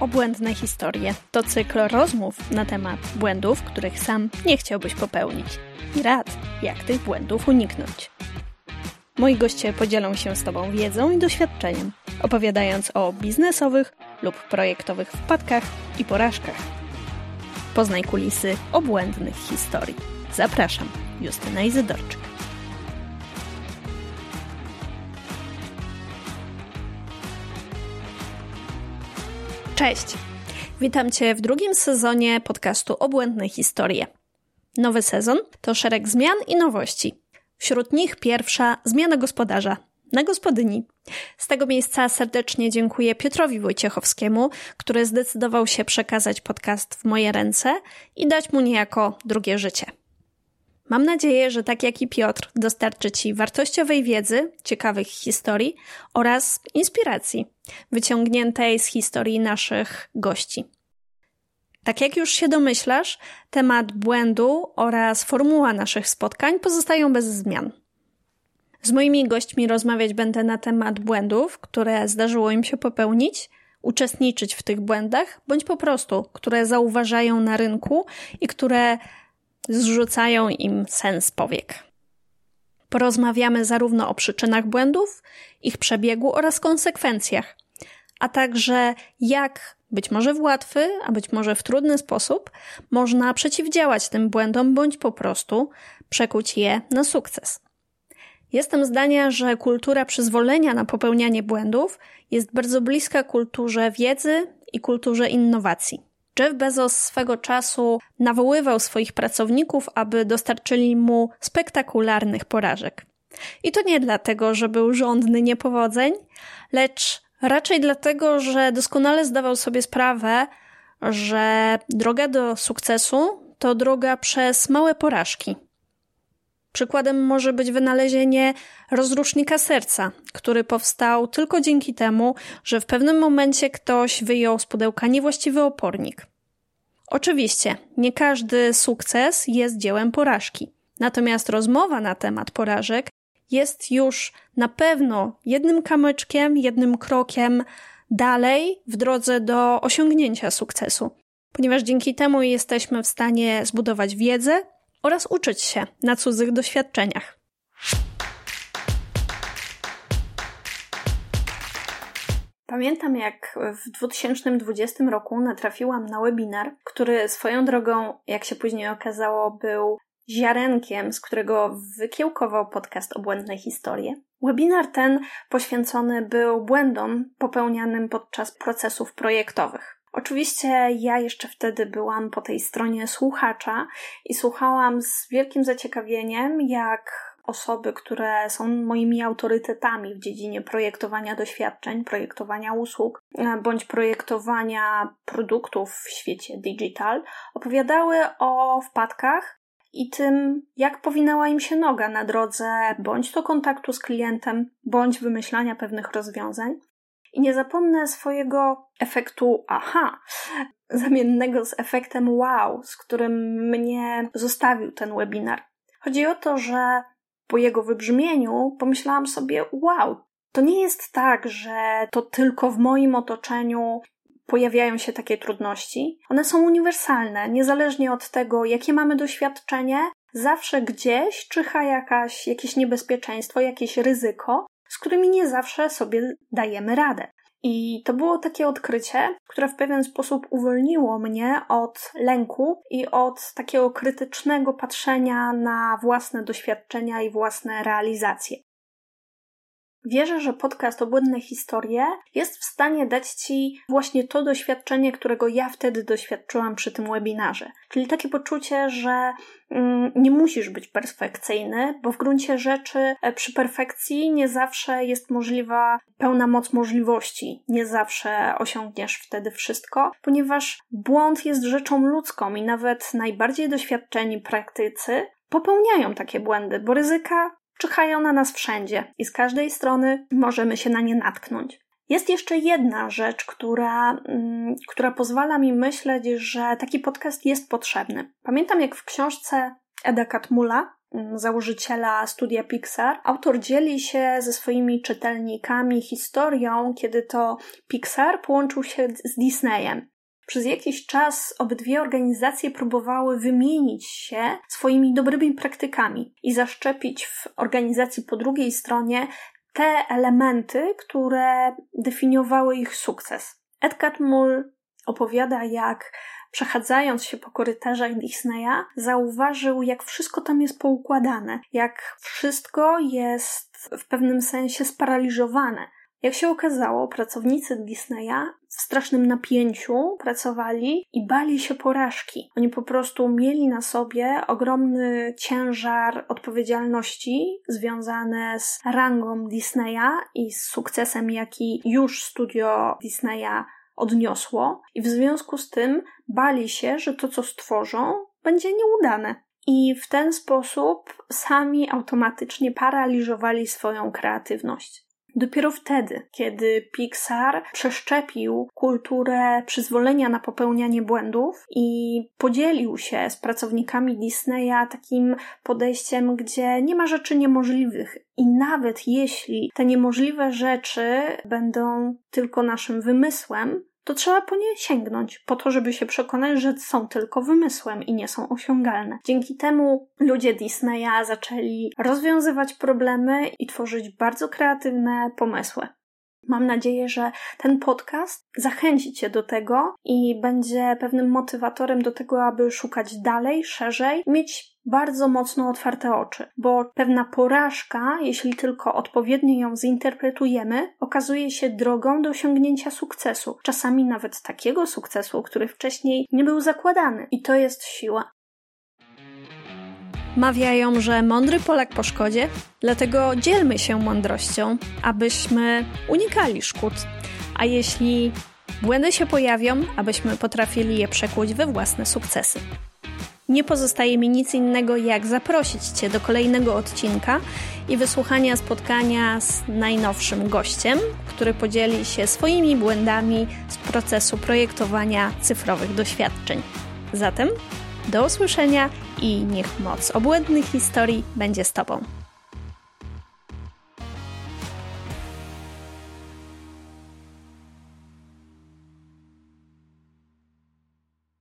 Obłędne historie to cykl rozmów na temat błędów, których sam nie chciałbyś popełnić i rad, jak tych błędów uniknąć. Moi goście podzielą się z Tobą wiedzą i doświadczeniem, opowiadając o biznesowych lub projektowych wpadkach i porażkach. Poznaj kulisy obłędnych historii. Zapraszam, Justyna Izydorczyk. Cześć! Witam Cię w drugim sezonie podcastu Obłędne Historie. Nowy sezon to szereg zmian i nowości. Wśród nich pierwsza zmiana gospodarza na gospodyni. Z tego miejsca serdecznie dziękuję Piotrowi Wojciechowskiemu, który zdecydował się przekazać podcast w moje ręce i dać mu niejako drugie życie. Mam nadzieję, że tak jak i Piotr dostarczy Ci wartościowej wiedzy, ciekawych historii oraz inspiracji wyciągniętej z historii naszych gości. Tak jak już się domyślasz, temat błędu oraz formuła naszych spotkań pozostają bez zmian. Z moimi gośćmi rozmawiać będę na temat błędów, które zdarzyło im się popełnić, uczestniczyć w tych błędach, bądź po prostu, które zauważają na rynku i które zrzucają im sens powiek. Porozmawiamy zarówno o przyczynach błędów, ich przebiegu oraz konsekwencjach, a także jak być może w łatwy, a być może w trudny sposób można przeciwdziałać tym błędom bądź po prostu przekuć je na sukces. Jestem zdania, że kultura przyzwolenia na popełnianie błędów jest bardzo bliska kulturze wiedzy i kulturze innowacji. Jeff Bezos swego czasu nawoływał swoich pracowników, aby dostarczyli mu spektakularnych porażek. I to nie dlatego, że był żądny niepowodzeń, lecz raczej dlatego, że doskonale zdawał sobie sprawę, że droga do sukcesu to droga przez małe porażki. Przykładem może być wynalezienie rozrusznika serca, który powstał tylko dzięki temu, że w pewnym momencie ktoś wyjął z pudełka niewłaściwy opornik. Oczywiście, nie każdy sukces jest dziełem porażki. Natomiast rozmowa na temat porażek jest już na pewno jednym kamyczkiem, jednym krokiem dalej w drodze do osiągnięcia sukcesu, ponieważ dzięki temu jesteśmy w stanie zbudować wiedzę oraz uczyć się na cudzych doświadczeniach. Pamiętam, jak w 2020 roku natrafiłam na webinar, który swoją drogą, jak się później okazało, był ziarenkiem, z którego wykiełkował podcast Obłędne Historie. Webinar ten poświęcony był błędom popełnianym podczas procesów projektowych. Oczywiście ja jeszcze wtedy byłam po tej stronie słuchacza i słuchałam z wielkim zaciekawieniem, jak osoby, które są moimi autorytetami w dziedzinie projektowania doświadczeń, projektowania usług e, bądź projektowania produktów w świecie digital, opowiadały o wpadkach i tym, jak powinęła im się noga na drodze bądź to kontaktu z klientem, bądź wymyślania pewnych rozwiązań. I nie zapomnę swojego efektu aha, zamiennego z efektem wow, z którym mnie zostawił ten webinar. Chodzi o to, że po jego wybrzmieniu pomyślałam sobie, wow, to nie jest tak, że to tylko w moim otoczeniu pojawiają się takie trudności. One są uniwersalne, niezależnie od tego, jakie mamy doświadczenie, zawsze gdzieś czyha jakaś, jakieś niebezpieczeństwo, jakieś ryzyko, z którymi nie zawsze sobie dajemy radę. I to było takie odkrycie, które w pewien sposób uwolniło mnie od lęku i od takiego krytycznego patrzenia na własne doświadczenia i własne realizacje. Wierzę, że podcast Obłędne Historie jest w stanie dać Ci właśnie to doświadczenie, którego ja wtedy doświadczyłam przy tym webinarze. Czyli takie poczucie, że mm, nie musisz być perfekcyjny, bo w gruncie rzeczy e, przy perfekcji nie zawsze jest możliwa pełna moc możliwości. Nie zawsze osiągniesz wtedy wszystko, ponieważ błąd jest rzeczą ludzką i nawet najbardziej doświadczeni praktycy popełniają takie błędy, bo ryzyka czyhają na nas wszędzie i z każdej strony możemy się na nie natknąć. Jest jeszcze jedna rzecz, która, mm, która pozwala mi myśleć, że taki podcast jest potrzebny. Pamiętam, jak w książce Eda Katmula mm, założyciela studia Pixar, autor dzieli się ze swoimi czytelnikami historią, kiedy to Pixar połączył się z Disneyem. Przez jakiś czas obydwie organizacje próbowały wymienić się swoimi dobrymi praktykami i zaszczepić w organizacji po drugiej stronie te elementy, które definiowały ich sukces. Ed Catmull opowiada, jak przechadzając się po korytarzach Disneya, zauważył, jak wszystko tam jest poukładane, jak wszystko jest w pewnym sensie sparaliżowane. Jak się okazało, pracownicy Disneya w strasznym napięciu pracowali i bali się porażki. Oni po prostu mieli na sobie ogromny ciężar odpowiedzialności związane z rangą Disneya i z sukcesem, jaki już studio Disneya odniosło, i w związku z tym bali się, że to, co stworzą, będzie nieudane. I w ten sposób sami automatycznie paraliżowali swoją kreatywność. Dopiero wtedy, kiedy Pixar przeszczepił kulturę przyzwolenia na popełnianie błędów i podzielił się z pracownikami Disneya takim podejściem, gdzie nie ma rzeczy niemożliwych. I nawet jeśli te niemożliwe rzeczy będą tylko naszym wymysłem, to trzeba po nie sięgnąć, po to, żeby się przekonać, że są tylko wymysłem i nie są osiągalne. Dzięki temu ludzie Disneya zaczęli rozwiązywać problemy i tworzyć bardzo kreatywne pomysły. Mam nadzieję, że ten podcast zachęci Cię do tego i będzie pewnym motywatorem do tego, aby szukać dalej, szerzej, mieć bardzo mocno otwarte oczy, bo pewna porażka, jeśli tylko odpowiednio ją zinterpretujemy, okazuje się drogą do osiągnięcia sukcesu. Czasami nawet takiego sukcesu, który wcześniej nie był zakładany. I to jest siła. Mawiają, że mądry Polak po szkodzie, dlatego dzielmy się mądrością, abyśmy unikali szkód. A jeśli błędy się pojawią, abyśmy potrafili je przekłuć we własne sukcesy. Nie pozostaje mi nic innego, jak zaprosić Cię do kolejnego odcinka i wysłuchania spotkania z najnowszym gościem, który podzieli się swoimi błędami z procesu projektowania cyfrowych doświadczeń. Zatem do usłyszenia i niech moc obłędnych historii będzie z Tobą.